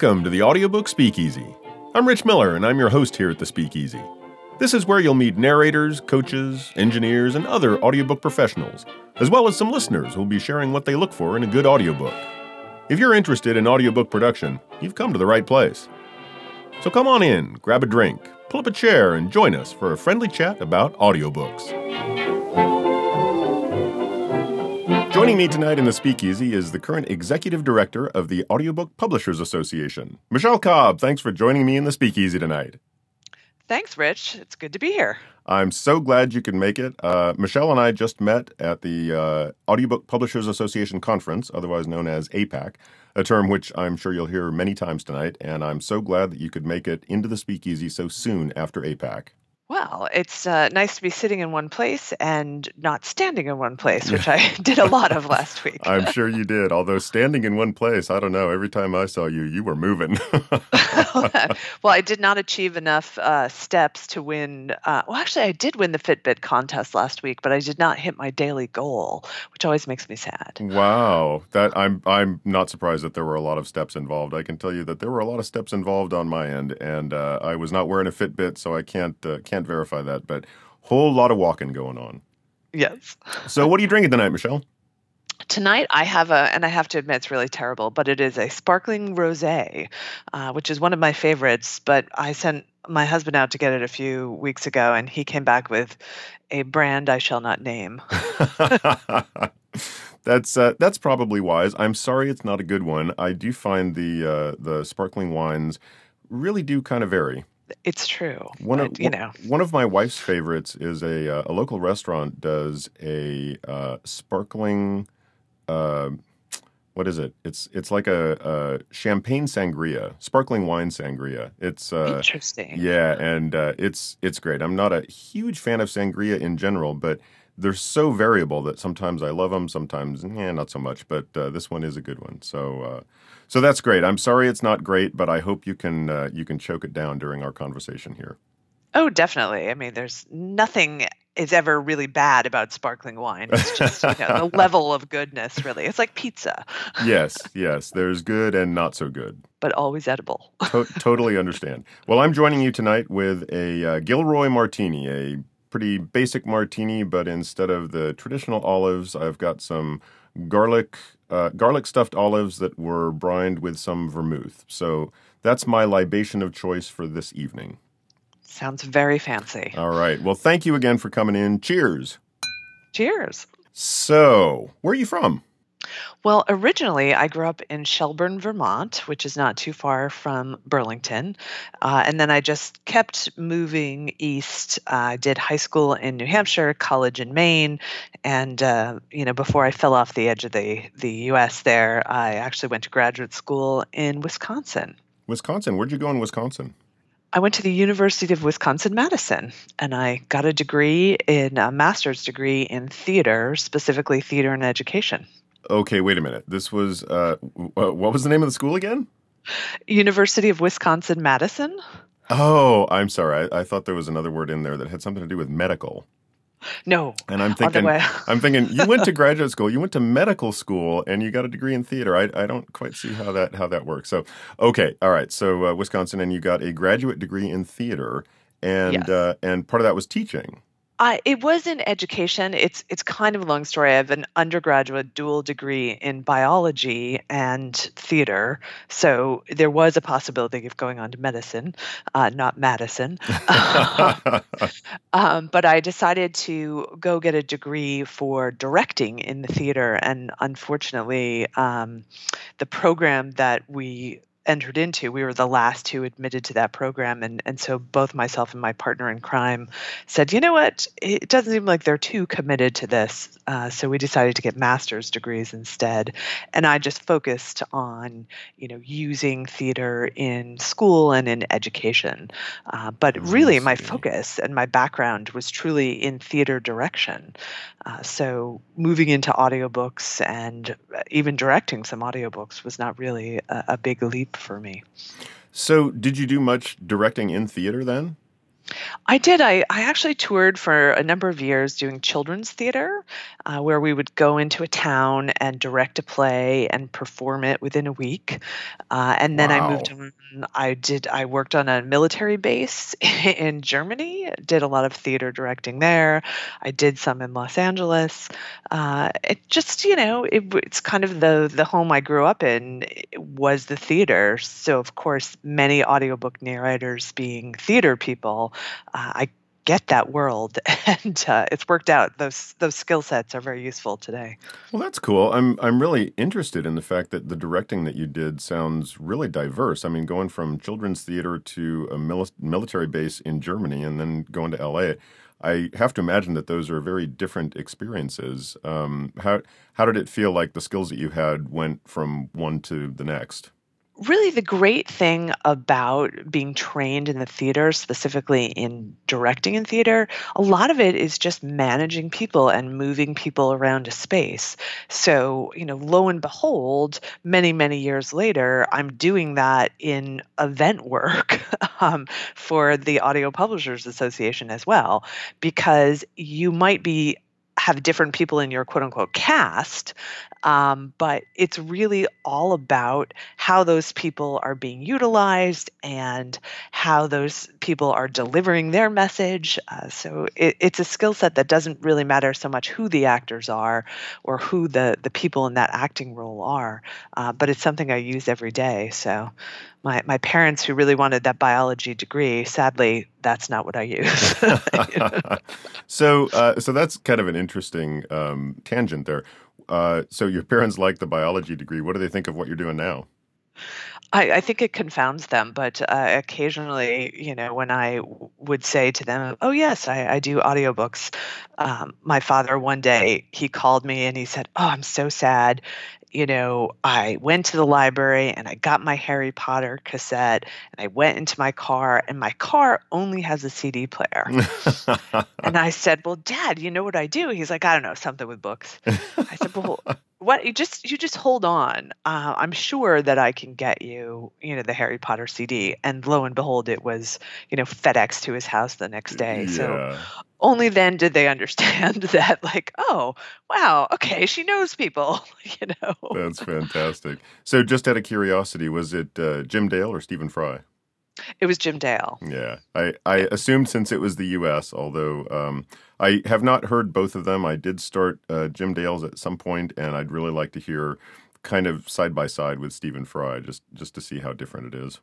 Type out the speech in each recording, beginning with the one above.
Welcome to the Audiobook Speakeasy. I'm Rich Miller, and I'm your host here at the Speakeasy. This is where you'll meet narrators, coaches, engineers, and other audiobook professionals, as well as some listeners who'll be sharing what they look for in a good audiobook. If you're interested in audiobook production, you've come to the right place. So come on in, grab a drink, pull up a chair, and join us for a friendly chat about audiobooks. Joining me tonight in the Speakeasy is the current executive director of the Audiobook Publishers Association, Michele Cobb. Thanks for joining me in the Speakeasy tonight. Thanks, Rich. It's good to be here. I'm so glad you can make it. Uh, Michele and I just met at the uh, Audiobook Publishers Association conference, otherwise known as APAC, a term which I'm sure you'll hear many times tonight. And I'm so glad that you could make it into the Speakeasy so soon after APAC. Well, it's uh, nice to be sitting in one place and not standing in one place, which I did a lot of last week. I'm sure you did. Although standing in one place, I don't know. Every time I saw you, you were moving. well, I did not achieve enough uh, steps to win. Uh, well, actually, I did win the Fitbit contest last week, but I did not hit my daily goal, which always makes me sad. Wow, that I'm I'm not surprised that there were a lot of steps involved. I can tell you that there were a lot of steps involved on my end, and uh, I was not wearing a Fitbit, so I can't uh, can't verify that. But whole lot of walking going on. Yes. so, what are you drinking tonight, Michele? Tonight I have a, and I have to admit it's really terrible, but it is a sparkling rosé, uh, which is one of my favorites. But I sent my husband out to get it a few weeks ago, and he came back with a brand I shall not name. that's uh, that's probably wise. I'm sorry it's not a good one. I do find the uh, the sparkling wines really do kind of vary. It's true. One but, of you know one of my wife's favorites is a uh, a local restaurant does a uh, sparkling. Uh, what is it? It's it's like a, a, champagne sangria, sparkling wine sangria. It's uh, interesting. Yeah, and uh, it's it's great. I'm not a huge fan of sangria in general, but they're so variable that sometimes I love them, sometimes eh, not so much. But uh, this one is a good one. So uh, so that's great. I'm sorry it's not great, but I hope you can uh, you can choke it down during our conversation here. Oh, definitely. I mean, there's nothing is ever really bad about sparkling wine. It's just you know, the level of goodness, really. It's like pizza. yes, yes. There's good and not so good, but always edible. to- totally understand. Well, I'm joining you tonight with a uh, Gilroy Martini, a pretty basic martini, but instead of the traditional olives, I've got some garlic uh, garlic stuffed olives that were brined with some vermouth. So that's my libation of choice for this evening. Sounds very fancy. All right. Well, thank you again for coming in. Cheers. Cheers. So, where are you from? Well, originally I grew up in Shelburne, Vermont, which is not too far from Burlington. Uh, and then I just kept moving east. Uh, I did high school in New Hampshire, college in Maine, and uh, you know before I fell off the edge of the the U.S. There, I actually went to graduate school in Wisconsin. Wisconsin. Where'd you go in Wisconsin? I went to the University of Wisconsin Madison and I got a degree in a master's degree in theater, specifically theater and education. Okay, wait a minute. This was uh, what was the name of the school again? University of Wisconsin Madison. Oh, I'm sorry. I, I, thought there was another word in there that had something to do with medical. No. And I'm thinking, I'm thinking, you went to graduate school, you went to medical school, and you got a degree in theater. I, I don't quite see how that how that works. So, okay, all right. So uh, Wisconsin, and you got a graduate degree in theater, and yes. uh, and part of that was teaching. I, it was in education. It's it's kind of a long story. I have an undergraduate dual degree in biology and theater, so there was a possibility of going on to medicine, uh, not Madison. um, but I decided to go get a degree for directing in the theater, and unfortunately, um, the program that we entered into. We were the last who admitted to that program. And, and so both myself and my partner in crime said, you know what, it doesn't seem like they're too committed to this. Uh, so we decided to get master's degrees instead. And I just focused on, you know, using theater in school and in education. Uh, but really, my focus and my background was truly in theater direction. Uh, so moving into audiobooks and even directing some audiobooks was not really a, a big leap for me. So, did you do much directing in theater then? I did. I, I actually toured for a number of years doing children's theater, uh, where we would go into a town and direct a play and perform it within a week. Uh, and then I moved on. I did. I worked on a military base in Germany. Did a lot of theater directing there. I did some in Los Angeles. Uh, it just, you know, it, it's kind of the the home I grew up in was the theater. So of course, many audiobook narrators being theater people uh, I get that world, and uh, it's worked out. Those those skill sets are very useful today. Well, that's cool. I'm I'm really interested in the fact that the directing that you did sounds really diverse. I mean, going from children's theater to a mili- military base in Germany and then going to LA. I have to imagine that those are very different experiences. Um, how how did it feel like the skills that you had went from one to the next? Really, the great thing about being trained in the theater, specifically in directing in theater, a lot of it is just managing people and moving people around a space. So, you know, lo and behold, many, many years later, I'm doing that in event work um, for the Audio Publishers Association as well, because you might be have different people in your quote unquote cast um, but it's really all about how those people are being utilized and how those people are delivering their message. Uh, so it, it's a skill set that doesn't really matter so much who the actors are or who the, the people in that acting role are, uh, but it's something I use every day. So my, my parents who really wanted that biology degree, sadly, that's not what I use. so uh, so that's kind of an interesting um, tangent there. Uh, so your parents like the biology degree. What do they think of what you're doing now? I, I think it confounds them, but uh, occasionally, you know, when I w- would say to them, "Oh yes, I, I do audiobooks," um, my father one day he called me and he said, "Oh, I'm so sad. You know, I went to the library and I got my Harry Potter cassette and I went into my car and my car only has a CD player." And I said, "Well, Dad, you know what I do?" He's like, "I don't know, something with books." I said, "Well, what? You just you just hold on. Uh, I'm sure that I can get you, you know, the Harry Potter CD." And lo and behold, it was, you know, FedEx to his house the next day. So yeah. Only then did they understand that, like, oh, wow, okay, she knows people, you know. That's fantastic. So, just out of curiosity, was it uh, Jim Dale or Stephen Fry? It was Jim Dale. Yeah, I, I assumed since it was the U.S., although um, I have not heard both of them. I did start uh, Jim Dale's at some point, and I'd really like to hear kind of side by side with Stephen Fry, just just to see how different it is.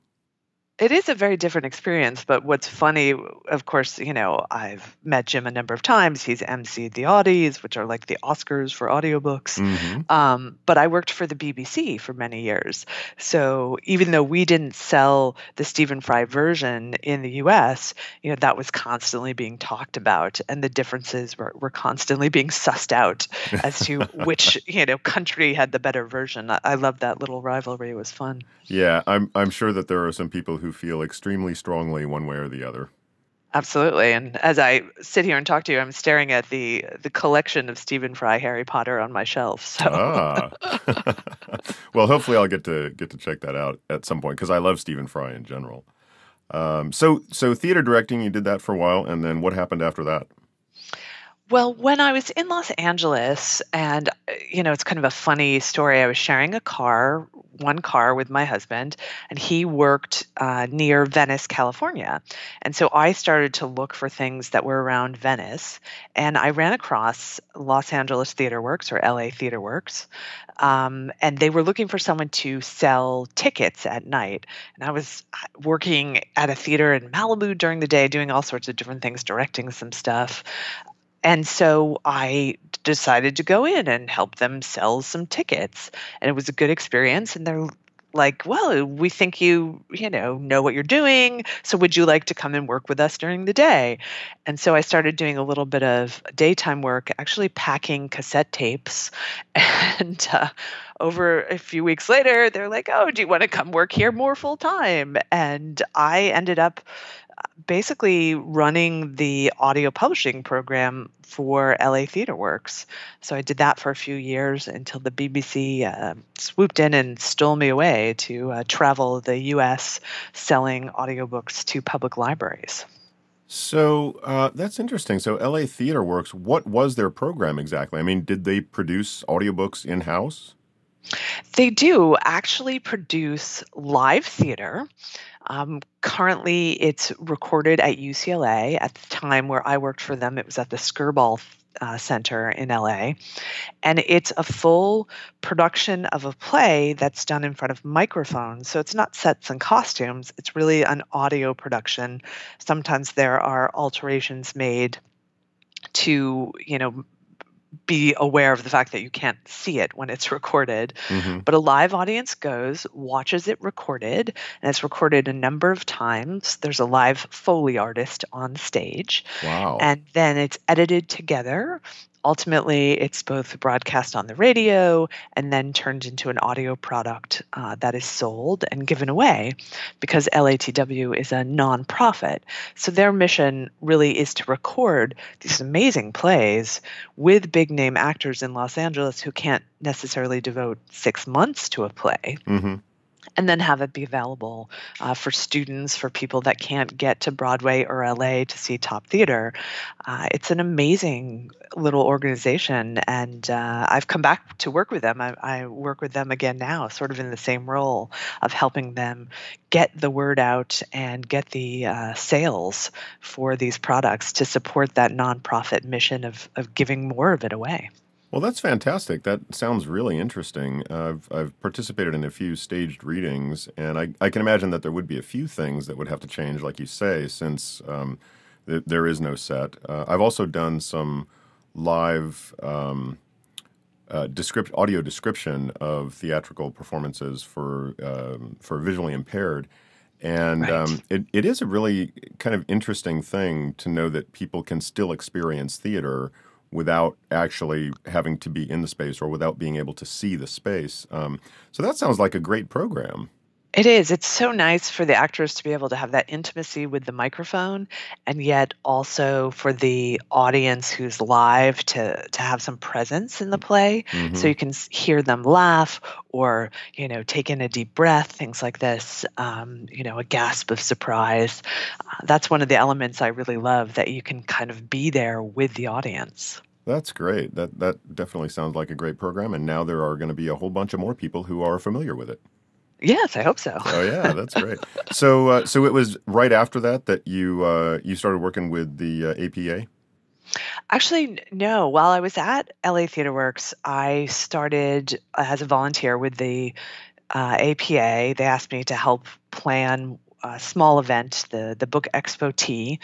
It is a very different experience, but what's funny, of course, you know, I've met Jim a number of times. He's emceed the Audies, which are like the Oscars for audiobooks. hmm Um, but I worked for the BBC for many years. So even though we didn't sell the Stephen Fry version in the US, you know, that was constantly being talked about and the differences were, were constantly being sussed out as to which, you know, country had the better version. I, I love that little rivalry. It was fun. Yeah, I'm I'm sure that there are some people who feel extremely strongly one way or the other. Absolutely. And as I sit here and talk to you, I'm staring at the the collection of Stephen Fry Harry Potter on my shelf. So Ah, well, hopefully I'll get to get to check that out at some point because I love Stephen Fry in general. Um, so so theater directing, you did that for a while, and then what happened after that? Well, when I was in Los Angeles, and uh, you know, it's kind of a funny story. I was sharing a car, one car with my husband, and he worked uh, near Venice, California. And so I started to look for things that were around Venice, and I ran across Los Angeles Theater Works or LA Theater Works. Um, and they were looking for someone to sell tickets at night. And I was uh, working at a theater in Malibu during the day, doing all sorts of different things, directing some stuff. And so I decided to go in and help them sell some tickets. And it was a good experience. And they're like, well, we think you, you know, know what you're doing. So would you like to come and work with us during the day? And so I started doing a little bit of daytime work, actually packing cassette tapes. And uh, over a few weeks later, they're like, oh, do you want to come work here more full time? And I ended up basically running the audio publishing program for LA Theater Works. So I did that for a few years until the BBC uh, swooped in and stole me away to uh, travel the US selling audiobooks to public libraries. So uh, that's interesting. So LA Theater Works, what was their program exactly? I mean, did they produce audiobooks in house? They do actually produce live theater. Um, currently, it's recorded at UCLA. At the time where I worked for them, it was at the Skirball uh, Center in LA. And it's a full production of a play that's done in front of microphones. So it's not sets and costumes, it's really an audio production. Sometimes there are alterations made to, you know, be aware of the fact that you can't see it when it's recorded. Mm-hmm. But a live audience goes, watches it recorded, and it's recorded a number of times. There's a live Foley artist on stage. Wow. And then it's edited together ultimately it's both broadcast on the radio and then turned into an audio product uh, that is sold and given away because LATW is a nonprofit. So their mission really is to record these amazing plays with big name actors in Los Angeles who can't necessarily devote six months to a play. Mm-hmm and then have it be available uh, for students, for people that can't get to Broadway or LA to see top theater. Uh, it's an amazing little organization, and uh, I've come back to work with them. I, I, work with them again now, sort of in the same role of helping them get the word out and get the uh, sales for these products to support that nonprofit mission of, of giving more of it away. Well, that's fantastic. That sounds really interesting. I've, I've participated in a few staged readings, and I, I can imagine that there would be a few things that would have to change, like you say, since um, th- there is no set. Uh, I've also done some live um, uh, descript- audio description of theatrical performances for um, for visually impaired. And right. um, it, it is a really kind of interesting thing to know that people can still experience theater without actually having to be in the space or without being able to see the space. Um, so that sounds like a great program. It is. It's so nice for the actors to be able to have that intimacy with the microphone and yet also for the audience who's live to to have some presence in the play mm-hmm. so you can hear them laugh or, you know, take in a deep breath, things like this, um, you know, a gasp of surprise. Uh, that's one of the elements I really love that you can kind of be there with the audience. That's great. That that definitely sounds like a great program and now there are going to be a whole bunch of more people who are familiar with it. Yes, I hope so. oh yeah, that's great. So uh, so it was right after that that you uh, you started working with the uh, APA. Actually, no. While I was at LA Theater Works, I started as a volunteer with the uh, APA. They asked me to help plan a small event, the the Book Expo Tea,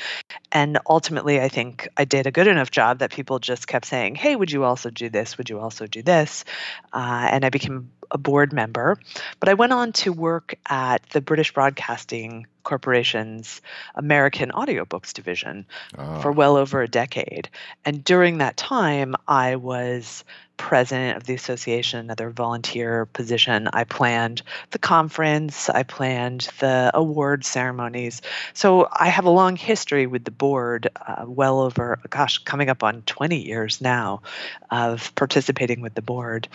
and ultimately, I think I did a good enough job that people just kept saying, "Hey, would you also do this? Would you also do this?" Uh, and I became a board member, but I went on to work at the British Broadcasting Corporation's American Audiobooks division oh. for well over a decade. And during that time, I was president of the association, another volunteer position. I planned the conference, I planned the award ceremonies. So I have a long history with the board, uh, well over, gosh, coming up on 20 years now of participating with the board.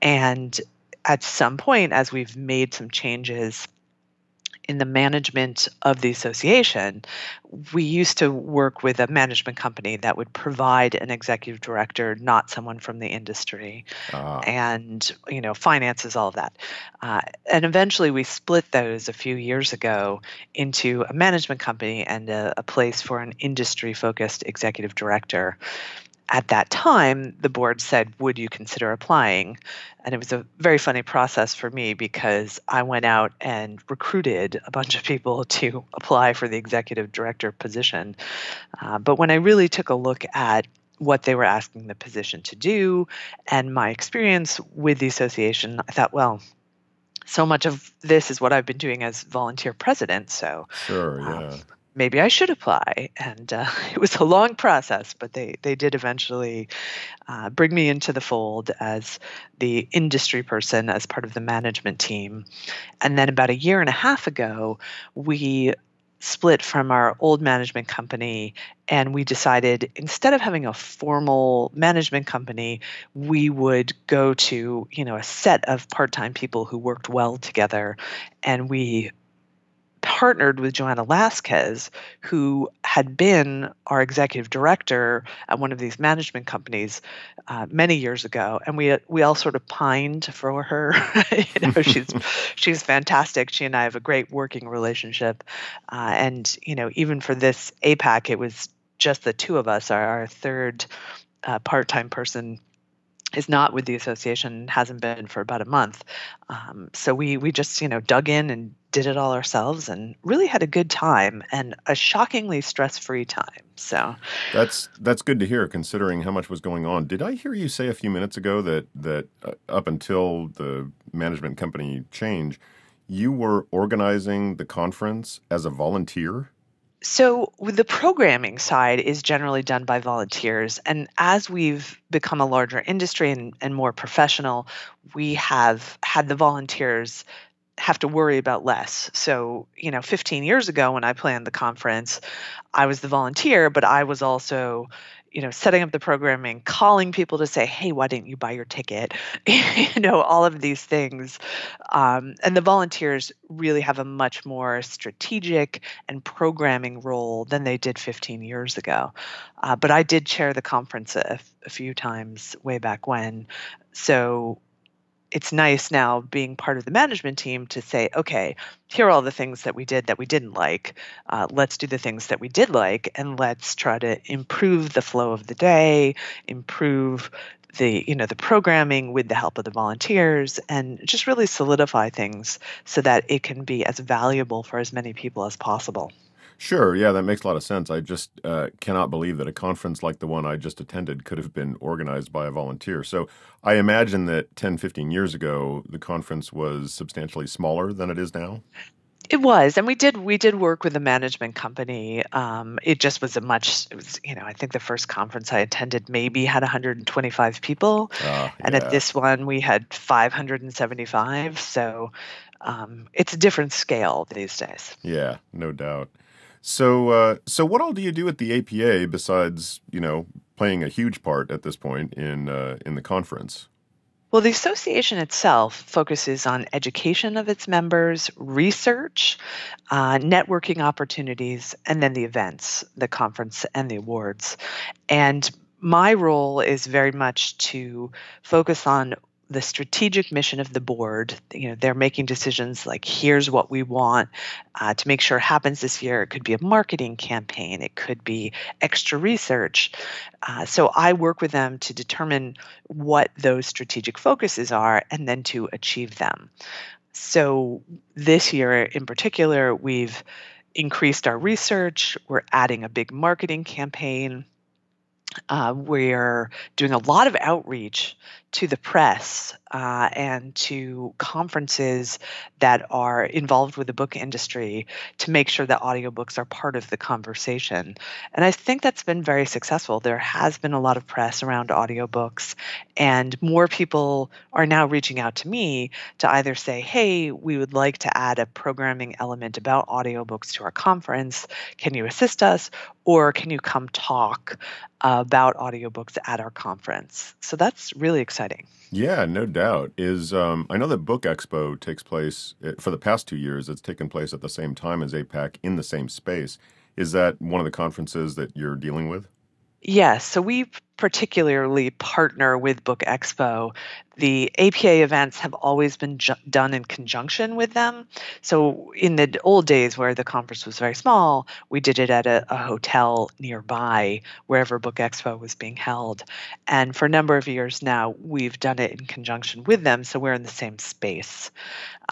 And at some point, as we've made some changes in the management of the association, we used to work with a management company that would provide an executive director, not someone from the industry, uh. and you know finances all of that. Uh, and eventually, we split those a few years ago into a management company and a, a place for an industry-focused executive director at that time, the board said, Would you consider applying? And it was a very funny process for me because I went out and recruited a bunch of people to apply for the executive director position. Uh, but when I really took a look at what they were asking the position to do and my experience with the association, I thought, well, so much of this is what I've been doing as volunteer president. So, sure, um, yeah. Um, maybe I should apply. And uh, it was a long process, but they, they did eventually uh, bring me into the fold as the industry person, as part of the management team. And then about a year and a half ago, we split from our old management company and we decided instead of having a formal management company we would go to you know a set of part-time people who worked well together and we partnered with Joanna Lasquez, who had been our executive director at one of these management companies uh, many years ago, and we we all sort of pined for her. you know, she's she's fantastic. She and I have a great working relationship, uh, and you know, even for this APAC, it was just the two of us. Our, our third uh, part-time person is not with the association hasn't been for about a month um, so we we just you know dug in and did it all ourselves and really had a good time and a shockingly stress-free time so that's that's good to hear considering how much was going on did i hear you say a few minutes ago that that uh, up until the management company change you were organizing the conference as a volunteer so the programming side is generally done by volunteers. And as we've become a larger industry and, and more professional, we have had the volunteers have to worry about less. So, you know, 15 years ago when I planned the conference, I was the volunteer, but I was also you know setting up the programming calling people to say hey why didn't you buy your ticket? You know all of these things. Um, and the volunteers really have a much more strategic and programming role than they did 15 years ago. Uh, but i did chair the conference a, a few times way back when. So it's nice now being part of the management team to say, okay, here are all the things that we did that we didn't like. Uh, let's do the things that we did like, and let's try to improve the flow of the day, improve the you know the programming with the help of the volunteers, and just really solidify things so that it can be as valuable for as many people as possible. Sure, yeah, that makes a lot of sense. I just uh, cannot believe that a conference like the one I just attended could have been organized by a volunteer. So I imagine that 10, 15 years ago, the conference was substantially smaller than it is now. It was, and we did we did work with a management company. Um, it just was a much, it was you know I think the first conference I attended maybe had 125 people, uh, and at this one we had 575. So um, it's a different scale these days. Yeah, no doubt. So, uh, so what all do you do at the APA besides, you know, playing a huge part at this point in uh, in the conference? Well, the association itself focuses on education of its members, research, uh, networking opportunities, and then the events, the conference, and the awards. And my role is very much to focus on the strategic mission of the board. You know they're making decisions like here's what we want uh, to make sure happens this year. It could be a marketing campaign. It could be extra research. Uh, so i work with them to determine what those strategic focuses are and then to achieve them. So this year in particular we've increased our research. We're adding a big marketing campaign. Uh, we're doing a lot of outreach to the press uh, and to conferences that are involved with the book industry to make sure that audiobooks are part of the conversation. And I think that's been very successful. There has been a lot of press around audiobooks, and more people are now reaching out to me to either say, hey, we would like to add a programming element about audiobooks to our conference. Can you assist us? Or can you come talk about audiobooks at our conference? So that's really exciting. Yeah, no doubt. Is um, I know that Book Expo takes place eh, for the past two years. It's taken place at the same time as APAC in the same space. Is that one of the conferences that you're dealing with? Yes. So we particularly partner with Book Expo. The APA events have always been ju- done in conjunction with them. So, in the old days where the conference was very small, we did it at a, a hotel nearby, wherever Book Expo was being held. And for a number of years now, we've done it in conjunction with them. So, we're in the same space.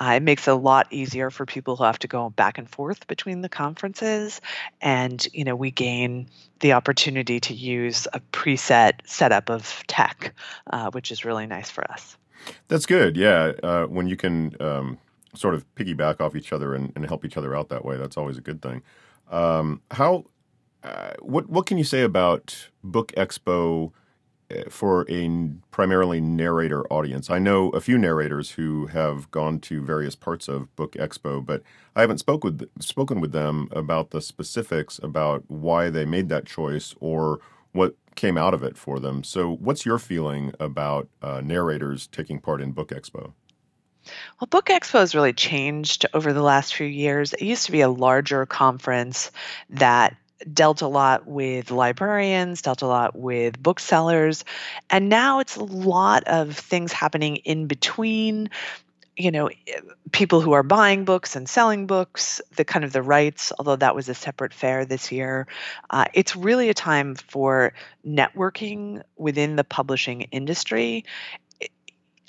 Uh, it makes it a lot easier for people who have to go back and forth between the conferences. And, you know, we gain the opportunity to use a preset setup of tech, uh, which is really nice for us. That's good. Yeah. Uh, when you can um, sort of piggyback off each other and, and, help each other out that way, that's always a good thing. Um, how, uh, what, what can you say about Book Expo for a primarily narrator audience. I know a few narrators who have gone to various parts of Book Expo, but I haven't spoke with, spoken with them about the specifics about why they made that choice or what came out of it for them. So, what's your feeling about uh, narrators taking part in Book Expo? Well, Book Expo has really changed over the last few years. It used to be a larger conference that dealt a lot with librarians, dealt a lot with booksellers, and now it's a lot of things happening in between you know people who are buying books and selling books the kind of the rights although that was a separate fair this year uh, it's really a time for networking within the publishing industry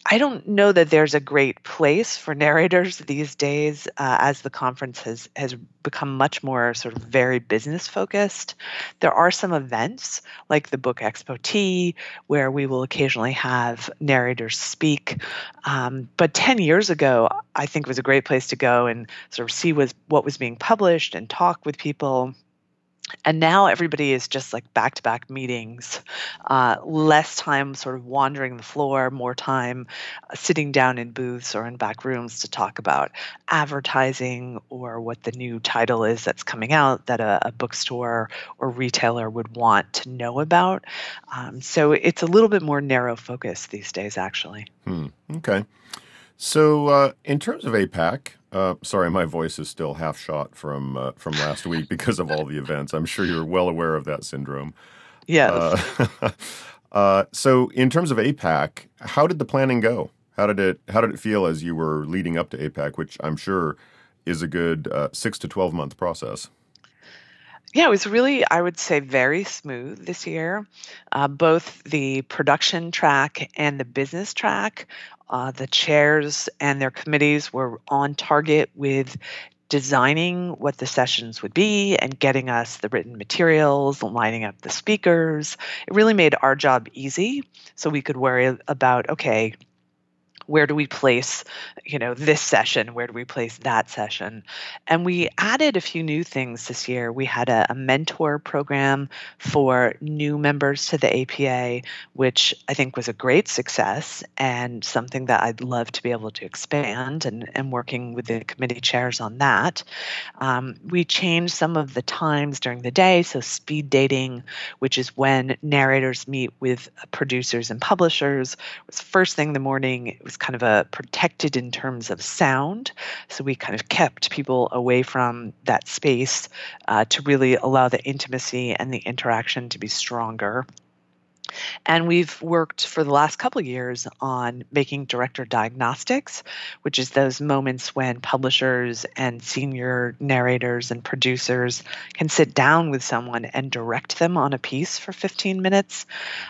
I don't know that there's a great place for narrators these days uh, as the conference has, has become much more sort of very business focused. There are some events like the Book Expo Tea where we will occasionally have narrators speak. Um, but 10 years ago, I think it was a great place to go and sort of see was, what was being published and talk with people and now everybody is just like back to back meetings uh, less time sort of wandering the floor more time uh, sitting down in booths or in back rooms to talk about advertising or what the new title is that's coming out that a, a bookstore or retailer would want to know about. Um, so it's a little bit more narrow focus these days actually. Hmm. okay. So uh, in terms of apac uh, sorry, my voice is still half shot from uh, from last week because of all the events. I'm sure you're well aware of that syndrome. Yes. Uh, uh so, in terms of APAC, how did the planning go? How did it How did it feel as you were leading up to APAC, which I'm sure is a good uh, six to twelve month process? Yeah, it was really, I would say, very smooth this year. Uh, both the production track and the business track, uh, the chairs and their committees were on target with designing what the sessions would be and getting us the written materials, lining up the speakers. It really made our job easy so we could worry about okay, where do we place you know this session? Where do we place that session? And we added a few new things this year. We had a, a, mentor program for new members to the apa which i think was a great success and something that i'd love to be able to expand and, and working with the committee chairs on that. Um, we changed some of the times during the day so speed dating which is when narrators meet with producers and publishers. Was first thing in the morning it was kind of a protected in terms of sound. So we kind of kept people away from that space uh, to really allow the intimacy and the interaction to be stronger. And we've worked for the last couple years on making director diagnostics, which is those moments when publishers and senior narrators and producers can sit down with someone and direct them on a piece for 15 minutes.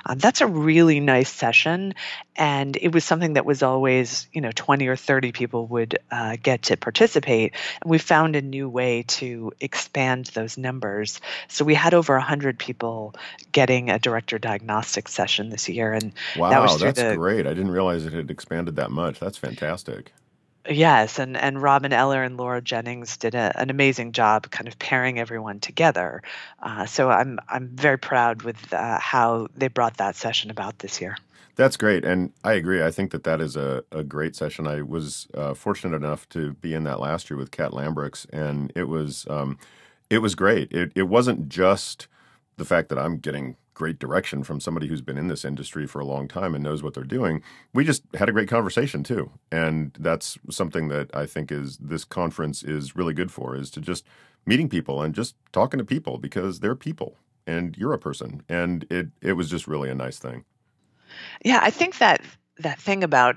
Um, that's a really nice session. And it was something that was always, you know, 20 or 30 people would uh, get to participate. And we found a new way to expand those numbers. So we had over 100 people getting a director diagnostic session this year, and wow, that was that's the, great. I didn't realize it had expanded that much. That's fantastic. Yes, and and Robin Eller and Laura Jennings did a, an amazing job, kind of pairing everyone together. Uh, so I'm I'm very proud with uh, how they brought that session about this year. That's great, and I agree. I think that that is a, a great session. I was uh, fortunate enough to be in that last year with Kat Lambrix, and it was um, it was great. It it wasn't just the fact that I'm getting great direction from somebody who's been in this industry for a long time and knows what they're doing. We just had a great conversation too. And that's something that I think is this conference is really good for is to just meeting people and just talking to people because they're people and you're a person. And it it was just really a nice thing. Yeah, I think that that thing about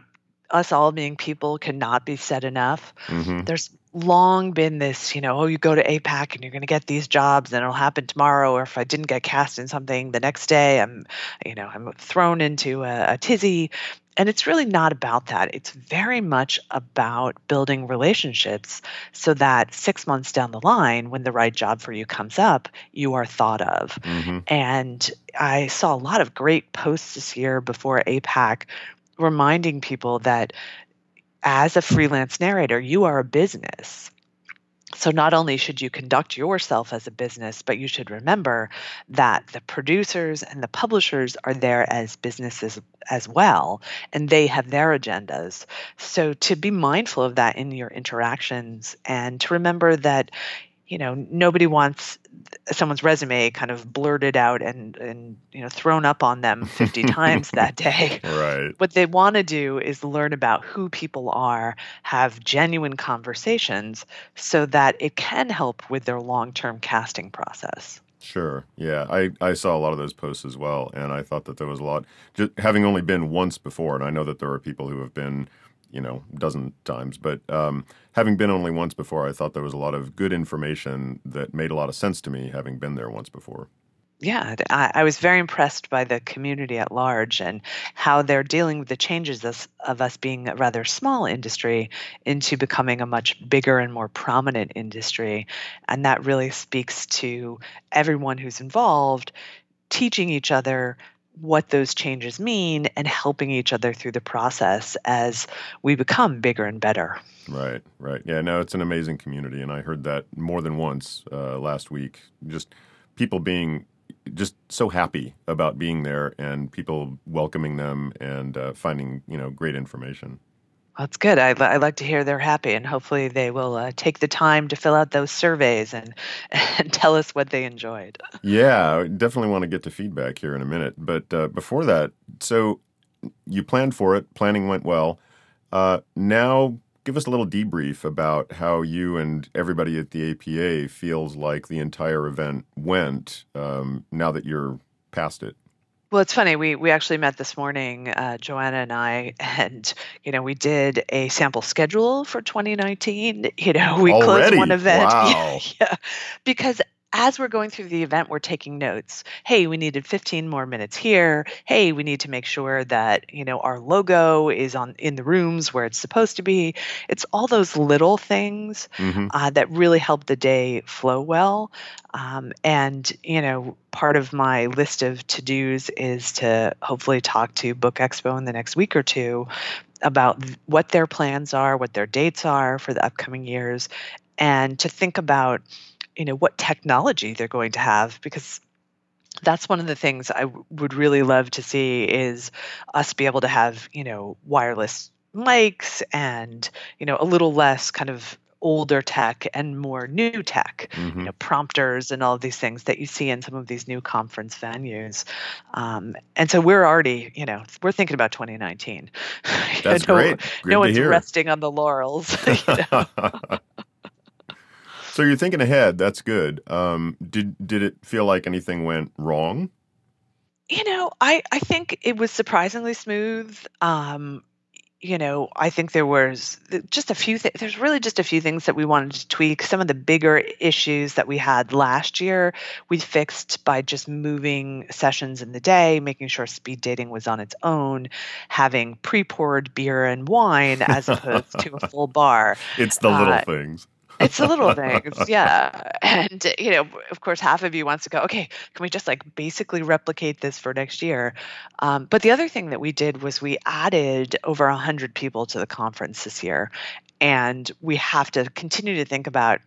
us all being people cannot be said enough. Mm-hmm. There's long been this, you know, oh, you go to APAC and you're going to get these jobs and it'll happen tomorrow. Or if I didn't get cast in something the next day, I'm, you know, I'm thrown into a, a tizzy. And it's really not about that. It's very much about building relationships so that six months down the line, when the right job for you comes up, you are thought of. Mm-hmm. And I saw a lot of great posts this year before APAC reminding people that as a freelance narrator, you are a business. So, not only should you conduct yourself as a business, but you should remember that the producers and the publishers are there as businesses as well, and they have their agendas. So, to be mindful of that in your interactions and to remember that you know nobody wants someone's resume kind of blurted out and and you know thrown up on them 50 times that day right what they want to do is learn about who people are have genuine conversations so that it can help with their long-term casting process Sure. Yeah, I, I saw a lot of those posts as well, and I thought that there was a lot. Just having only been once before, and I know that there are people who have been, you know, dozen times, but um, having been only once before, I thought there was a lot of good information that made a lot of sense to me, having been there once before yeah, I, I, was very impressed by the community at large and how they're dealing with the changes of, of, us being a rather small industry into becoming a much bigger and more prominent industry. And that really speaks to everyone who's involved teaching each other what those changes mean and helping each other through the process as we become bigger and better. Right, right. Yeah, no, it's an amazing community. And I heard that more than once uh, last week. Just people being just so happy about being there and people welcoming them and uh, finding you know great information. That's good. I, I like to hear they're happy, and hopefully they will uh, take the time to fill out those surveys and and tell us what they enjoyed. Yeah, definitely want to get to feedback here in a minute. But uh, before that, so you planned for it. Planning went well. Uh, now give us a little debrief about how you and everybody at the APA feels like the entire event went um, now that you're past it. Well, it's funny. We we actually met this morning, uh, Joanna and I, and you know we did a sample schedule for 2019. You know we Already? closed one event, wow. yeah, yeah, because as we're going through the event, we're taking notes. Hey, we needed 15 more minutes here. Hey, we need to make sure that, you know, our logo is on in the rooms where it's supposed to be. It's all those little things mm-hmm. uh, that really help the day flow well. Um, and, you know, part of my list of to dos is to hopefully talk to Book Expo in the next week or two about what their plans are, what their dates are for the upcoming years, and to think about you know what technology they're going to have because that's one of the things I w- would really love to see is us be able to have you know wireless mics and you know a little less kind of older tech and more new tech, mm-hmm. you know, prompters and all of these things that you see in some of these new conference venues. Um, and so we're already, you know, we're thinking about 2019. That's no, great. Good no one's hear. resting on the laurels. You know? So you're thinking ahead. That's good. Um, did did it feel like anything went wrong? You know, I I think it was surprisingly smooth. Um, you know, I think there was just a few. Th- there's really just a few things that we wanted to tweak. Some of the bigger issues that we had last year, we fixed by just moving sessions in the day, making sure speed dating was on its own, having pre-poured beer and wine as opposed to a full bar. It's the little uh, things. It's the little things, yeah. And you know, of course, half of you wants to go. Okay, can we just like basically replicate this for next year? Um, but the other thing that we did was we added over a hundred people to the conference this year, and we have to continue to think about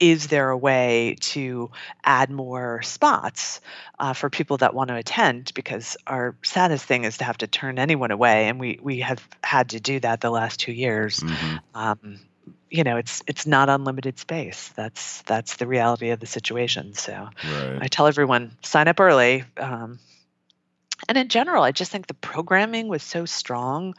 is there a way to add more spots uh, for people that want to attend because our saddest thing is to have to turn anyone away and we we have had to do that the last two years mm-hmm. um, you know it's it's not unlimited space. That's that's the reality of the situation. So right. i tell everyone sign up early. Um, and in general i just think the programming was so strong.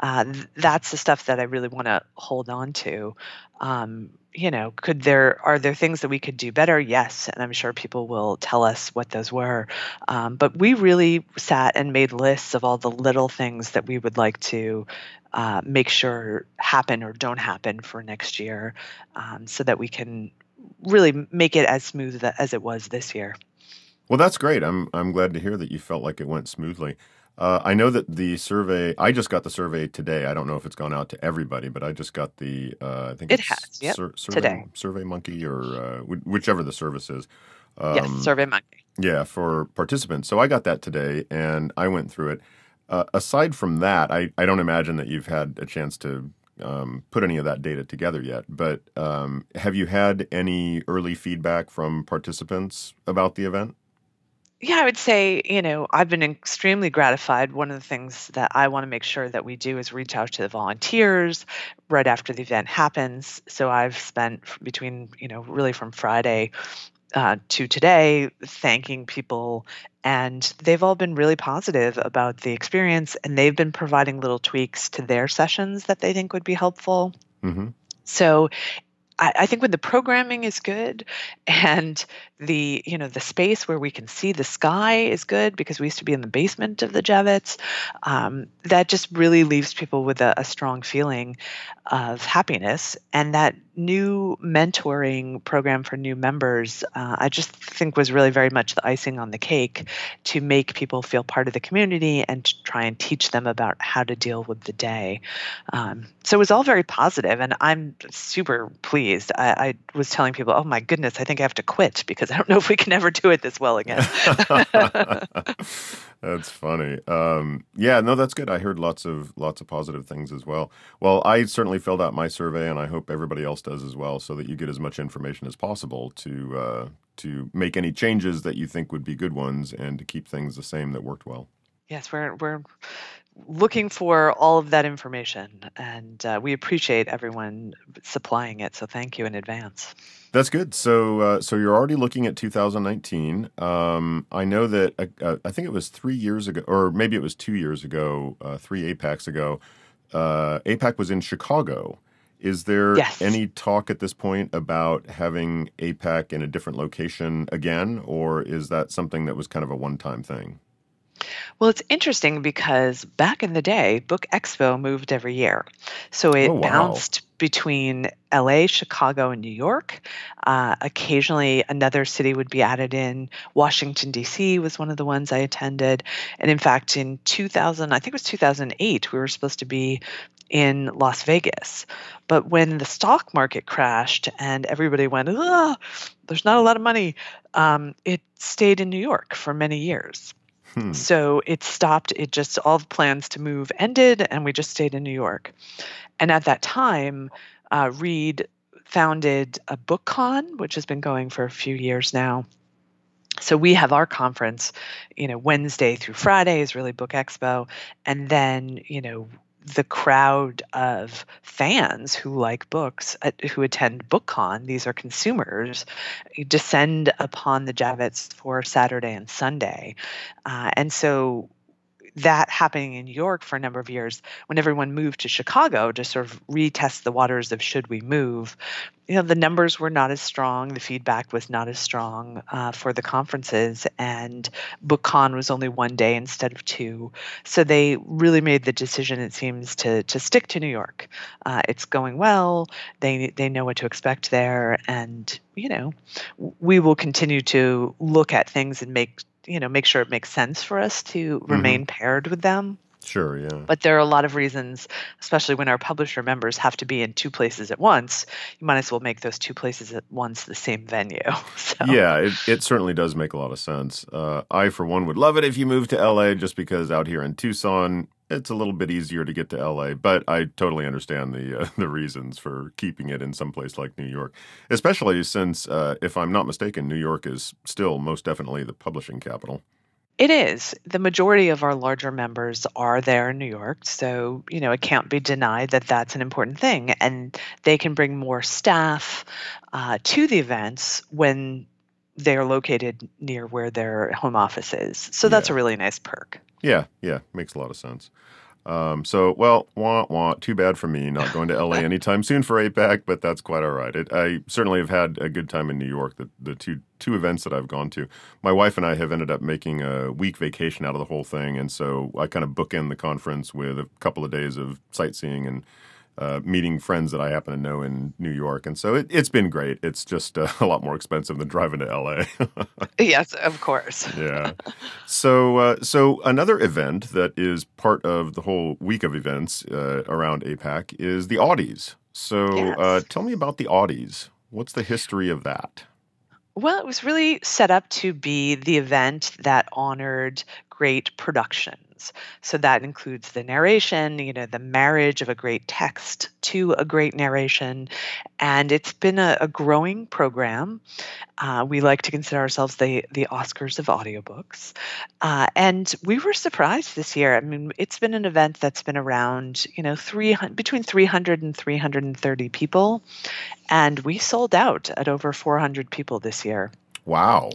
Uh, that's the stuff that i really want to hold on to. Um, you know could there are there things that we could do better yes and i'm sure people will tell us what those were um, but we really sat and made lists of all the little things that we would like to uh, make sure happen or don't happen for next year um, so that we can really make it as smooth as it was this year. Well, that's great. I'm I'm glad to hear that you felt like it went smoothly. Uh, I know that the survey. I just got the survey today. I don't know if it's gone out to everybody, but I just got the. Uh, I think it has. Yep, sur- survey, today. Survey Monkey or uh, whichever the service is. Um, yes, Survey Monkey. Yeah, for participants. So I got that today, and I went through it. Uh, aside from that, I, I don't imagine that you've had a chance to um, put any of that data together yet. But um, have you had any early feedback from participants about the event? Yeah, I would say, you know, I've been extremely gratified. One of the things that I want to make sure that we do is reach out to the volunteers right after the event happens. So I've spent between, you know, really from Friday uh, to today, thanking people. And they've all been really positive about the experience, and they've been providing little tweaks to their sessions that they think would be helpful. Mm-hmm. So I, think when the programming is good and the you know the space where we can see the sky is good because we used to be in the basement of the Javits, um, that just really leaves people with a, a strong feeling of happiness. And that new mentoring program for new members, uh, I just think was really very much the icing on the cake to make people feel part of the community and to try and teach them about how to deal with the day. Um, so it was all very positive, and I'm super pleased. I, I was telling people, "Oh my goodness, I think I have to quit because I don't know if we can ever do it this well again." that's funny. Um, yeah, no, that's good. I heard lots of lots of positive things as well. Well, I certainly filled out my survey, and I hope everybody else does as well, so that you get as much information as possible to uh, to make any changes that you think would be good ones, and to keep things the same that worked well. Yes, we're we're looking for all of that information, and uh, we appreciate everyone supplying it. So thank you in advance. That's good. So, uh, so you're already looking at 2019. Um, I know that uh, uh, I think it was three years ago, or maybe it was two years ago, uh, three APACs ago. Uh, APAC was in Chicago. Is there yes. any talk at this point about having APAC in a different location again, or is that something that was kind of a one-time thing? Well, it's interesting because back in the day, Book Expo moved every year. So it Oh, wow. bounced between LA, Chicago, and New York. Uh, occasionally, another city would be added in. Washington, D.C. was one of the ones I attended. And in fact, in 2000, I think it was 2008, we were supposed to be in Las Vegas. But when the stock market crashed and everybody went, there's not a lot of money, um, it stayed in New York for many years. Hmm. So it stopped. It just all the plans to move ended, and we just stayed in New York. And at that time, uh, Reed founded a BookCon, which has been going for a few years now. So we have our conference, you know, Wednesday through Friday is really Book Expo, and then you know the crowd of fans who like books, uh, who attend BookCon, these are consumers, descend upon the Javits for Saturday and Sunday. Uh, and so that happening in New York for a number of years, when everyone moved to Chicago to sort of retest the waters of should we move, you know, the numbers were not as strong, the feedback was not as strong uh, for the conferences, and BookCon was only one day instead of two. So they really made the decision, it seems, to to stick to New York. Uh, it's going well. They they know what to expect there, and you know, we will continue to look at things and make you know make sure it makes sense for us to remain paired with them. Sure, yeah. But there are a lot of reasons, especially when our publisher members have to be in two places at once. You might as well make those two places at once the same venue. So. Yeah, it, it certainly does make a lot of sense. Uh, I, for one, would love it if you moved to LA just because out here in Tucson, it's a little bit easier to get to LA. But I totally understand the uh, the reasons for keeping it in some place like New York, especially since, uh, if I'm not mistaken, New York is still most definitely the publishing capital. It is. The majority of our larger members are there in New York. So, you know, it can't be denied that that's an important thing. And they can bring more staff uh, to the events when they're located near where their home office is. So that's Yeah. a really nice perk. Yeah, yeah, makes a lot of sense. Um, so, well, wah wah. Too bad for me not going to LA anytime soon for APAC, but that's quite all right. It, I certainly have had a good time in New York. The the two two events that I've gone to, my wife and I have ended up making a week vacation out of the whole thing, and so I kind of bookend the conference with a couple of days of sightseeing and. Uh, meeting friends that I happen to know in New York, and so it, it's been great. It's just uh, a lot more expensive than driving to LA. Yes, of course. yeah. So, uh, so another event that is part of the whole week of events uh, around APAC is the Audies. So, Yes. uh, tell me about the Audies. What's the history of that? Well, it was really set up to be the event that honored great So that includes the narration, you know, the marriage of a great text to a great narration. And it's been a, a growing program. Uh, we like to consider ourselves the, the Oscars of audiobooks. Uh, and we were surprised this year. I mean, it's been an event that's been around, you know, 300, between 300 and 330 people. And we sold out at over 400 people this year. Wow.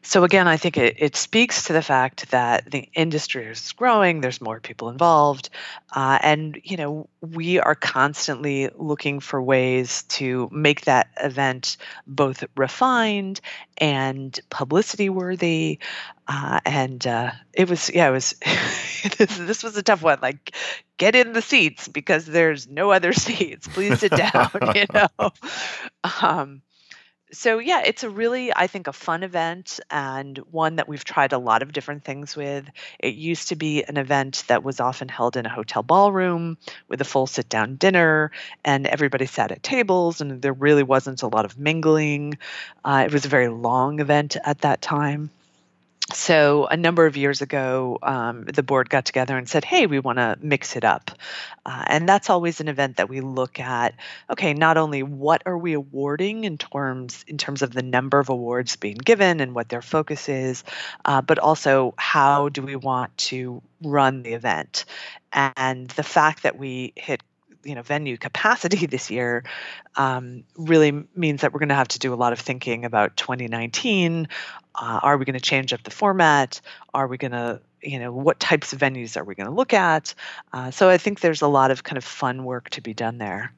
So again, I think it, it speaks to the fact that the industry is growing. There's more people involved, uh, and you know we are constantly looking for ways to make that event both refined and publicity worthy. Uh, and uh, it was yeah, it was this, this was a tough one. Like get in the seats because there's no other seats. Please sit down. you know. Um, so yeah, it's a really, I think, a fun event and one that we've tried a lot of different things with. It used to be an event that was often held in a hotel ballroom with a full sit down dinner, and everybody sat at tables, and there really wasn't a lot of mingling. Uh, it was a very long event at that time so a number of years ago um, the board got together and said hey we want to mix it up. Uh, and that's always an event that we look at okay not only what are we awarding in terms in terms of the number of awards being given and what their focus is uh, but also how do we want to run the event. And the fact that we hit you know venue capacity this year um, really means that we're going to have to do a lot of thinking about 2019 uh, are we going to change up the format are we going to you know what types of venues are we going to look at uh, so i think there's a lot of kind of fun work to be done there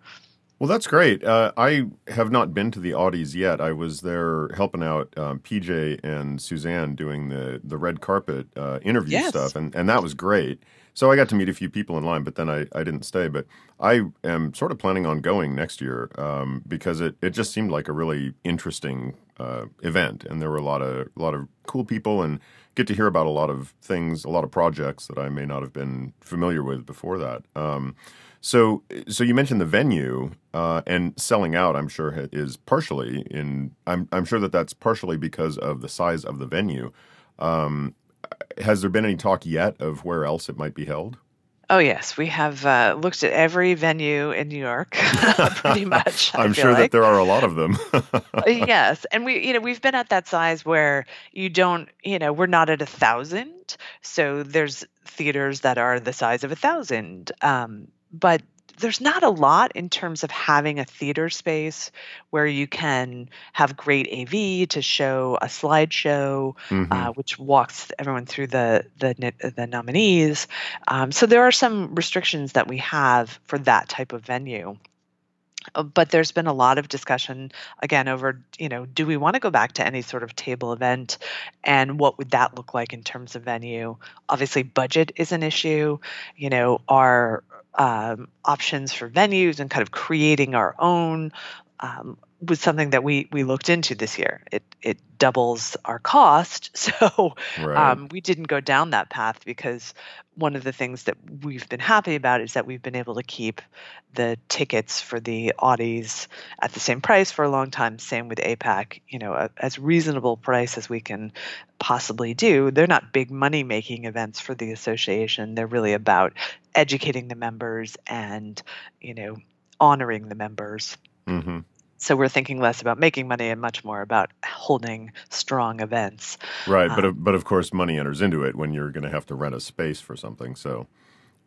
well, that's great. Uh, I have not been to the Audies yet. I was there helping out um, PJ and Suzanne doing the the red carpet uh, interview Yes. stuff, and, and that was great. So I got to meet a few people in line, but then I, I didn't stay. But I am sort of planning on going next year um, because it, it just seemed like a really interesting uh, event, and there were a lot of a lot of cool people and get to hear about a lot of things, a lot of projects that I may not have been familiar with before that. Um, so, so you mentioned the venue uh, and selling out. I'm sure is partially in. I'm I'm sure that that's partially because of the size of the venue. Um, has there been any talk yet of where else it might be held? oh yes we have uh, looked at every venue in new york pretty much I'm sure like. that there are a lot of them. yes and we you know we've been at that size where you don't you know we're not at a thousand so there's theaters that are the size of a thousand um, but there's not a lot in terms of having a theater space where you can have great AV to show a slideshow, Mhm. uh, which walks everyone through the the, the nominees. Um, so there are some restrictions that we have for that type of venue. Uh, but there's been a lot of discussion again over you know do we want to go back to any sort of table event and what would that look like in terms of venue obviously budget is an issue you know our um, options for venues and kind of creating our own um, was something that we we looked into this year it it doubles our cost so right. um, we didn't go down that path because one of the things that we've been happy about is that we've been able to keep the tickets for the Audies at the same price for a long time. Same with APAC, you know, a, as reasonable price as we can possibly do. They're not big money making events for the association. They're really about educating the members and, you know, honoring the members. hmm So we're thinking less about making money and much more about holding strong events. Right, but Um, of- but of course, money enters into it when you're going to have to rent a space for something. So,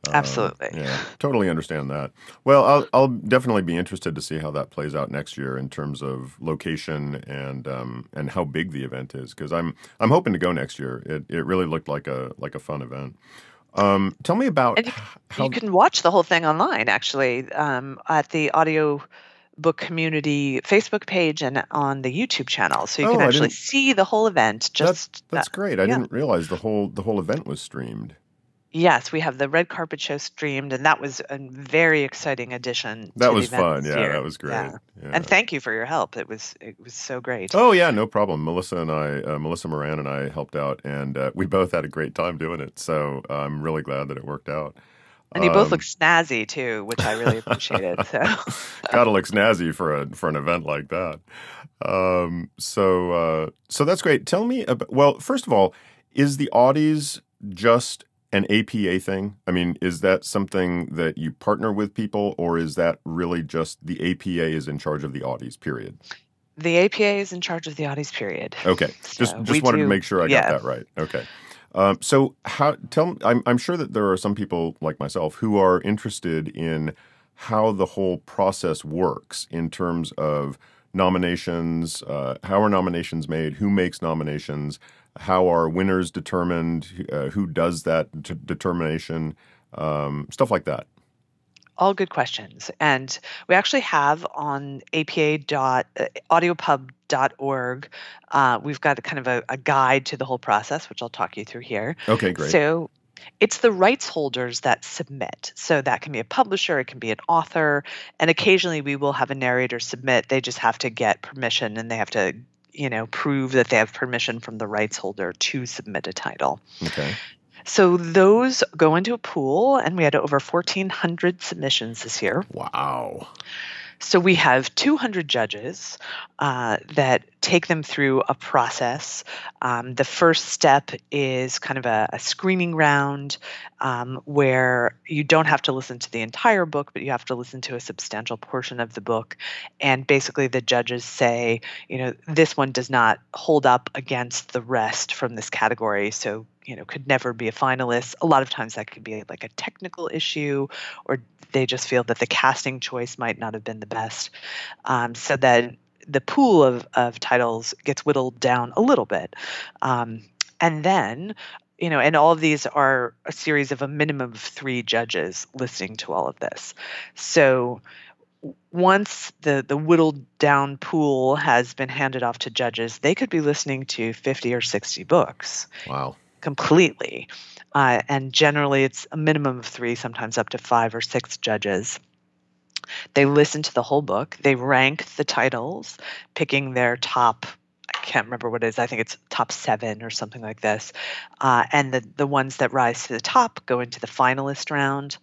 uh, Absolutely. yeah, totally understand that. Well, I'll I'll definitely be interested to see how that plays out next year in terms of location and um, and how big the event is because I'm I'm hoping to go next year. It it really looked like a like a fun event. Um, tell me about And how you can watch the whole thing online actually um, at the audio book community facebook page and on the youtube channel so you Oh, can actually see the whole event just that's uh, great. I yeah. didn't realize the whole the whole event was streamed. yes we have the red carpet show streamed and that was a very exciting addition That to was the event fun. Yeah, year. that was great. Yeah. Yeah. and thank you for your help it was it was so great Oh yeah, no problem. Melissa and I, uh, Melissa Moran and I helped out, and uh, we both had a great time doing it. So I'm really glad that it worked out. And you both Um, look snazzy too which i really appreciated so Gotta look snazzy for a for an event like that. Um, so uh, so that's great. Tell me about. Well, first of all, is the Audies just an APA thing? I mean, is that something that you partner with people, or is that really just the APA is in charge of the Audies? Period. the apa is in charge of the Audies period Okay, just So just we wanted to make sure I yeah. got that right. Okay, um, so how tell I'm I'm sure that there are some people like myself who are interested in how the whole process works in terms of nominations? Uh, how are nominations made? Who makes nominations? How are winners determined? Uh, who does that d- determination? Um, stuff like that. All good questions. And we actually have on apa.audiopub.org, uh, we've got a kind of a, a guide to the whole process, which I'll talk you through here. Okay, great. So it's the rights holders that submit. So that can be a publisher, it can be an author, and occasionally we will have a narrator submit. They just have to get permission and they have to, you know, prove that they have permission from the rights holder to submit a title. Okay. So those go into a pool, and we had over 1,400 submissions this year. Wow. So we have 200 judges uh, that take them through a process. Um, the first step is kind of a, a screening round um, where you don't have to listen to the entire book, but you have to listen to a substantial portion of the book. And basically, the judges say, you know, this one does not hold up against the rest from this category. So you know could never be a finalist a lot of times that could be like a technical issue or they just feel that the casting choice might not have been the best um, so that the pool of, of titles gets whittled down a little bit um, and then you know and all of these are a series of a minimum of three judges listening to all of this so once the the whittled down pool has been handed off to judges they could be listening to 50 or 60 books wow completely. Uh, and generally, it's a minimum of three, sometimes up to five or six judges. They listen to the whole book, they rank the titles, picking their top. I can't remember what it is. I think it's top seven or something like this. Uh, and the, the ones that rise to the top go into the finalist round.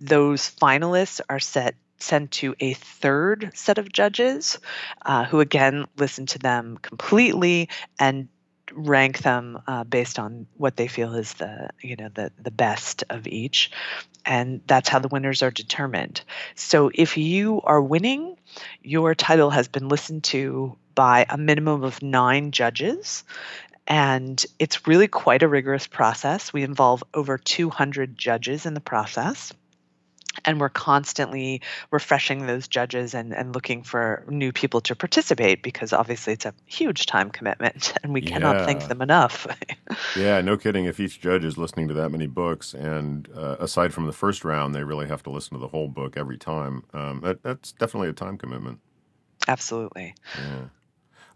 Those finalists are set sent to a third set of judges uh, who again listen to them completely and rank them uh, based on what they feel is the you know the the best of each and that's how the winners are determined so if you are winning your title has been listened to by a minimum of 9 judges and it's really quite a rigorous process we involve over 200 judges in the process and we're constantly refreshing those judges and, and looking for new people to participate because obviously it's a huge time commitment and we cannot yeah. thank them enough. yeah, no kidding. If each judge is listening to that many books, and uh, aside from the first round, they really have to listen to the whole book every time, um, that, that's definitely a time commitment. Absolutely. Yeah.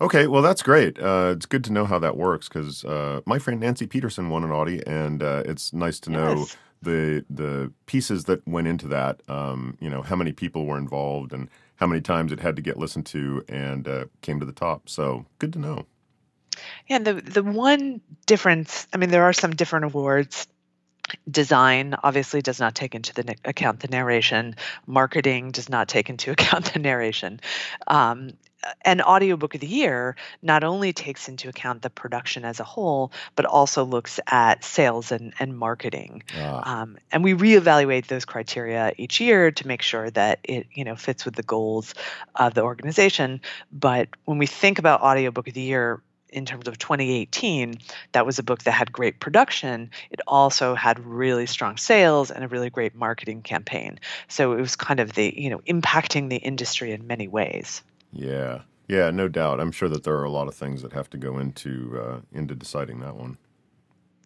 Okay, well that's great. Uh, it's good to know how that works because uh, my friend Nancy Peterson won an Audie, and uh, it's nice to know yes the the pieces that went into that. Um, you know, how many people were involved and how many times it had to get listened to and uh, came to the top. So good to know. Yeah, the the one difference. I mean, there are some different awards. Design obviously does not take into the account the narration. Marketing does not take into account the narration. Um, an audiobook of the year not only takes into account the production as a whole, but also looks at sales and, and marketing. Ah. Um, and we reevaluate those criteria each year to make sure that it you know fits with the goals of the organization. But when we think about audiobook of the year, in terms of 2018, that was a book that had great production. It also had really strong sales and a really great marketing campaign. So it was kind of the, you know, impacting the industry in many ways. Yeah, yeah, no doubt. I'm sure that there are a lot of things that have to go into uh, into deciding that one.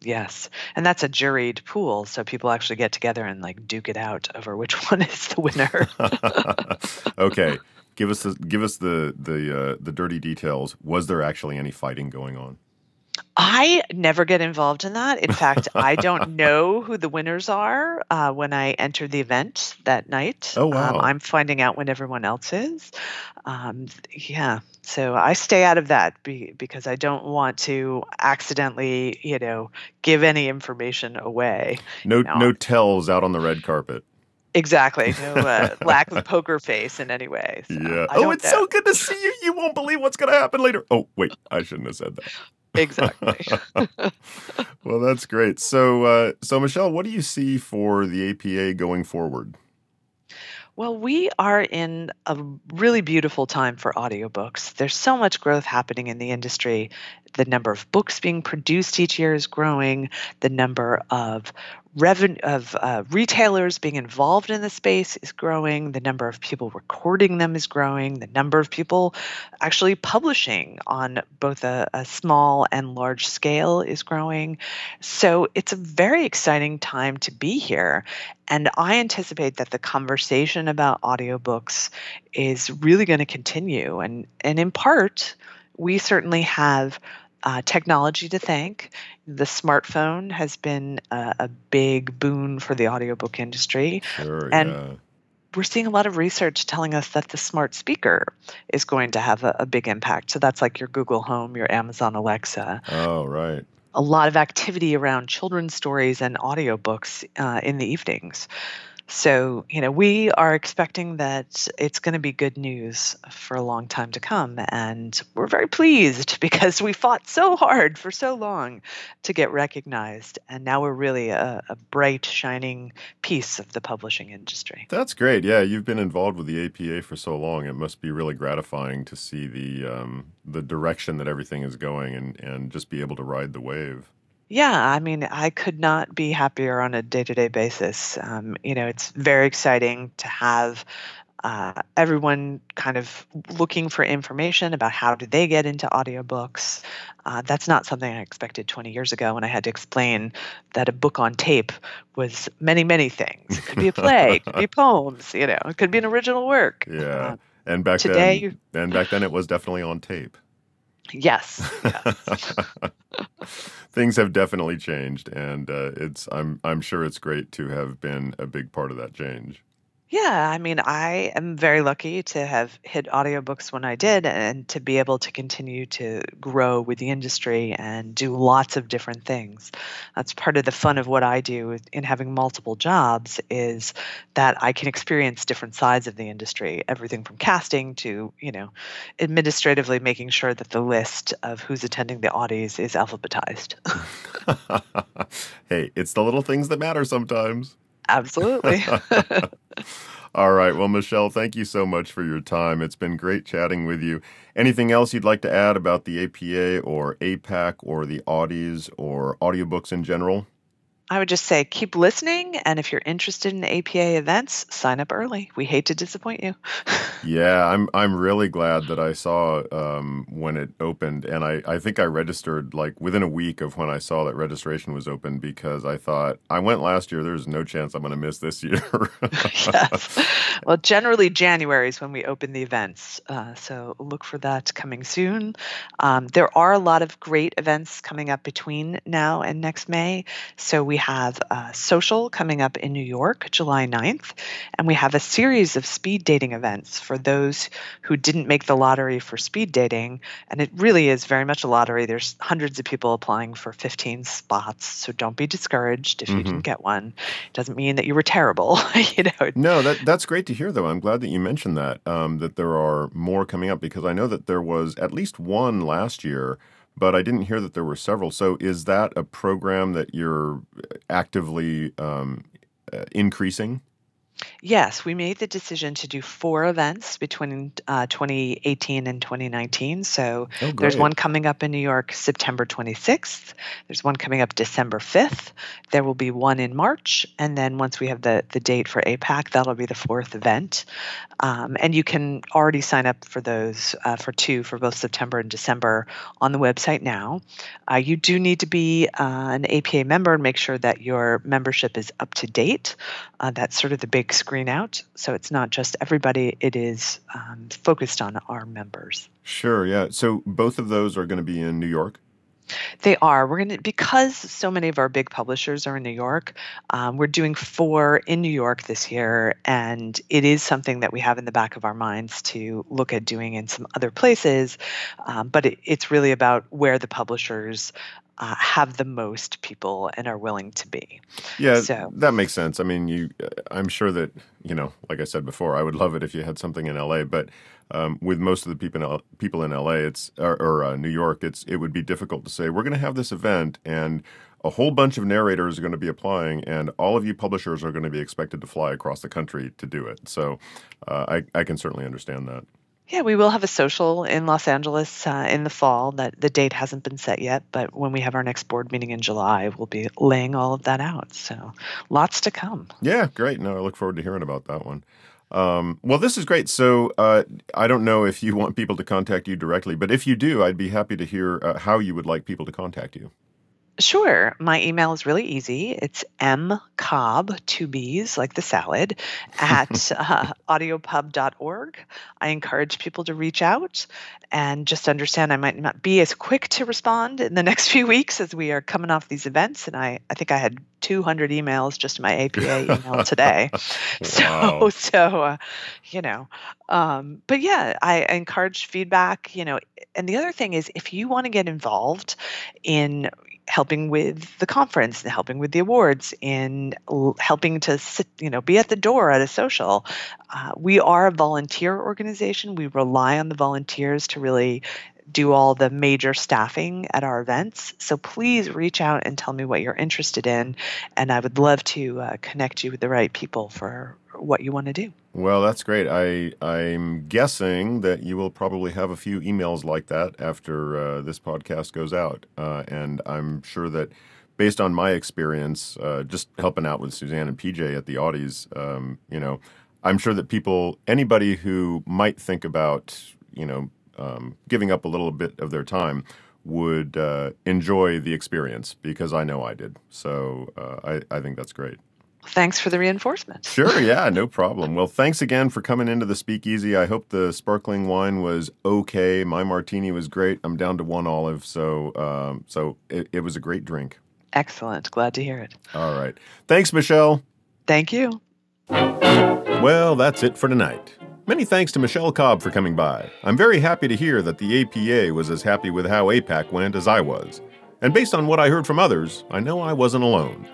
Yes, and that's a juried pool, so people actually get together and like duke it out over which one is the winner. okay, give us the give us the the uh, the dirty details. Was there actually any fighting going on? I never get involved in that. In fact, I don't know who the winners are uh, when I enter the event that night. Oh, wow. Um, I'm finding out when everyone else is. Um, yeah. So I stay out of that be, because I don't want to accidentally, you know, give any information away. No, no tells out on the red carpet. Exactly. No uh, lack of poker face in any way. So yeah. oh, it's know. so good to see you. You won't believe what's going to happen later. Oh, wait. I shouldn't have said that. Exactly. well, that's great. So, uh, so Michele, what do you see for the APA going forward? Well, we are in a really beautiful time for audiobooks. There's so much growth happening in the industry. The number of books being produced each year is growing. The number of revenue of uh, retailers being involved in the space is growing. The number of people recording them is growing. The number of people actually publishing on both a, a small and large scale is growing. So it's a very exciting time to be here. And I anticipate that the conversation about audiobooks is really going to continue. And, and in part, we certainly have uh, technology to thank. The smartphone has been a, a, big boon for the audiobook industry. Sure, and yeah. we're seeing a lot of research telling us that the smart speaker is going to have a, a big impact. So that's like your Google Home, your Amazon Alexa. Oh, right. A lot of activity around children's stories and audiobooks uh, in the evenings. So, you know, we are expecting that it's going to be good news for a long time to come. And we're very pleased because we fought so hard for so long to get recognized. And now we're really a, a bright, shining piece of the publishing industry. That's great. Yeah, you've been involved with the APA for so long. It must be really gratifying to see the um, the direction that everything is going and, and just be able to ride the wave. Yeah, I mean, I could not be happier on a day to day basis. Um, you know, it's very exciting to have uh, everyone kind of looking for information about how do they get into audiobooks. Uh, that's not something I expected 20 years ago when I had to explain that a book on tape was many, many things. It could be a play, it could be poems, you know, it could be an original work. Yeah. Uh, and back today, then, and back then it was definitely on tape. Yes. yes. Things have definitely changed, and uh, it's I'm I'm sure it's great to have been a big part of that change. Yeah, I mean, I am very lucky to have hit audiobooks when I did and to be able to continue to grow with the industry and do lots of different things. That's part of the fun of what I do in having multiple jobs is that I can experience different sides of the industry, everything from casting to, you know, administratively making sure that the list of who's attending the Audies is alphabetized. hey, it's the little things that matter sometimes. Absolutely. All right. Well, Michele, thank you so much for your time. It's been great chatting with you. Anything else you'd like to add about the APA or APAC or the Audies or audiobooks in general? I would just say keep listening. And if you're interested in APA events, sign up early. We hate to disappoint you. yeah, I'm I'm really glad that I saw um, when it opened, and I, I think I registered like within a week of when I saw that registration was open because I thought I went last year. There's no chance I'm going to miss this year. yes. Well, generally January is when we open the events, uh, so look for that coming soon. Um, there are a lot of great events coming up between now and next May, so we we have a social coming up in New York, July 9th, and we have a series of speed dating events for those who didn't make the lottery for speed dating. And it really is very much a lottery. There's hundreds of people applying for 15 spots, so don't be discouraged if mm-hmm. you didn't get one. It doesn't mean that you were terrible, you know. No, that that's great to hear, though. I'm glad that you mentioned that um, that there are more coming up because I know that there was at least one last year but I didn't hear that there were several. So is that a program that you're actively um, uh, increasing? Yes, we made the decision to do four events between uh, 2018 and 2019. So oh, there's one coming up in New York September 26th. There's one coming up December 5th. There will be one in March. And then once we have the, the date for APAC, that'll be the fourth event. Um, and you can already sign up for those uh, for two for both September and December on the website now. Uh, you do need to be uh, an APA member and make sure that your membership is up to date. Uh, that's sort of the big screen out. So it's not just everybody, it is um, focused on our members. Sure, yeah. So both of those are going to be in New York? They are. We're going to because so many of our big publishers are in New York. Um, we're doing four in New York this year, and it is something that we have in the back of our minds to look at doing in some other places. Um, but it, it's really about where the publishers uh, have the most people and are willing to be. Yeah, so. that makes sense. I mean, you, I'm sure that you know, like I said before, I would love it if you had something in LA, but um, with most of the people in, people in LA, it's or, or uh, New York, it's it would be difficult to say we're going to have this event and a whole bunch of narrators are going to be applying, and all of you publishers are going to be expected to fly across the country to do it. So, uh, I, I can certainly understand that. Yeah, we will have a social in Los Angeles uh, in the fall. That the date hasn't been set yet, but when we have our next board meeting in July, we'll be laying all of that out. So, lots to come. Yeah, great. No, I look forward to hearing about that one. Um, well, this is great. So, uh, I don't know if you want people to contact you directly, but if you do, I'd be happy to hear uh, how you would like people to contact you. Sure. My email is really easy. It's mcobb, two B's, like the salad, at uh, audiopub.org. I encourage people to reach out and just understand I might not be as quick to respond in the next few weeks as we are coming off these events. And I, I think I had 200 emails just in my APA email today. wow. So, so uh, you know, um, but yeah, I, I encourage feedback, you know, and the other thing is if you want to get involved in helping with the conference and helping with the awards in helping to sit you know be at the door at a social. Uh, we are a volunteer organization. We rely on the volunteers to really do all the major staffing at our events. So please reach out and tell me what you're interested in and i would love to uh, connect you with the right people for what you want to do. Well, that's great. I I'm guessing that you will probably have a few emails like that after uh, this podcast goes out, uh, and I'm sure that based on my experience, uh, just helping out with Suzanne and PJ at the Audies, um, you know, I'm sure that people, anybody who might think about, you know, um, giving up a little bit of their time would uh, enjoy the experience because I know I did. So uh, I, I think that's great. Thanks for the reinforcement. Sure, yeah, no problem. Well, thanks again for coming into the speakeasy. I hope the sparkling wine was okay. My martini was great. I'm down to one olive, so um, so it, it was a great drink. Excellent. Glad to hear it. All right. Thanks, Michele. Thank you. Well, that's it for tonight. Many thanks to Michele Cobb for coming by. I'm very happy to hear that the APA was as happy with how APAC went as I was. And based on what I heard from others, I know I wasn't alone.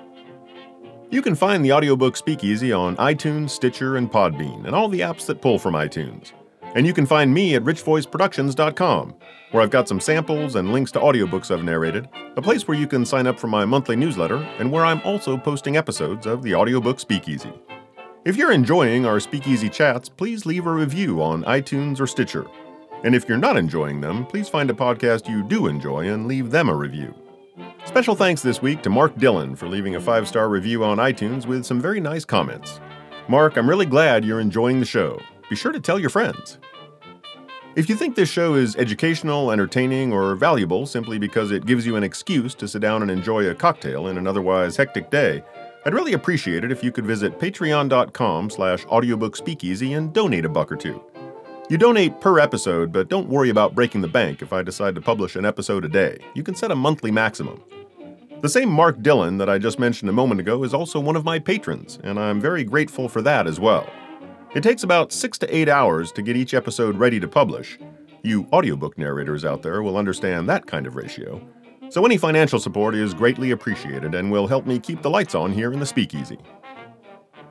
You can find the audiobook Speakeasy on iTunes, Stitcher, and Podbean, and all the apps that pull from iTunes. And you can find me at richvoiceproductions.com, where I've got some samples and links to audiobooks I've narrated, a place where you can sign up for my monthly newsletter, and where I'm also posting episodes of the audiobook Speakeasy. If you're enjoying our Speakeasy chats, please leave a review on iTunes or Stitcher. And if you're not enjoying them, please find a podcast you do enjoy and leave them a review. Special thanks this week to Mark Dillon for leaving a five star review on iTunes with some very nice comments. Mark, I'm really glad you're enjoying the show. Be sure to tell your friends. If you think this show is educational, entertaining, or valuable simply because it gives you an excuse to sit down and enjoy a cocktail in an otherwise hectic day, I'd really appreciate it if you could visit patreon.com slash audiobookspeakeasy and donate a buck or two. You donate per episode, but don't worry about breaking the bank if I decide to publish an episode a day. You can set a monthly maximum. The same Mark Dillon that I just mentioned a moment ago is also one of my patrons, and I'm very grateful for that as well. It takes about six to eight hours to get each episode ready to publish. You audiobook narrators out there will understand that kind of ratio. So any financial support is greatly appreciated and will help me keep the lights on here in the speakeasy.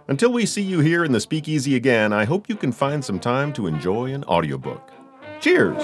Until we see you here in the speakeasy again, I hope you can find some time to enjoy an audiobook. Cheers!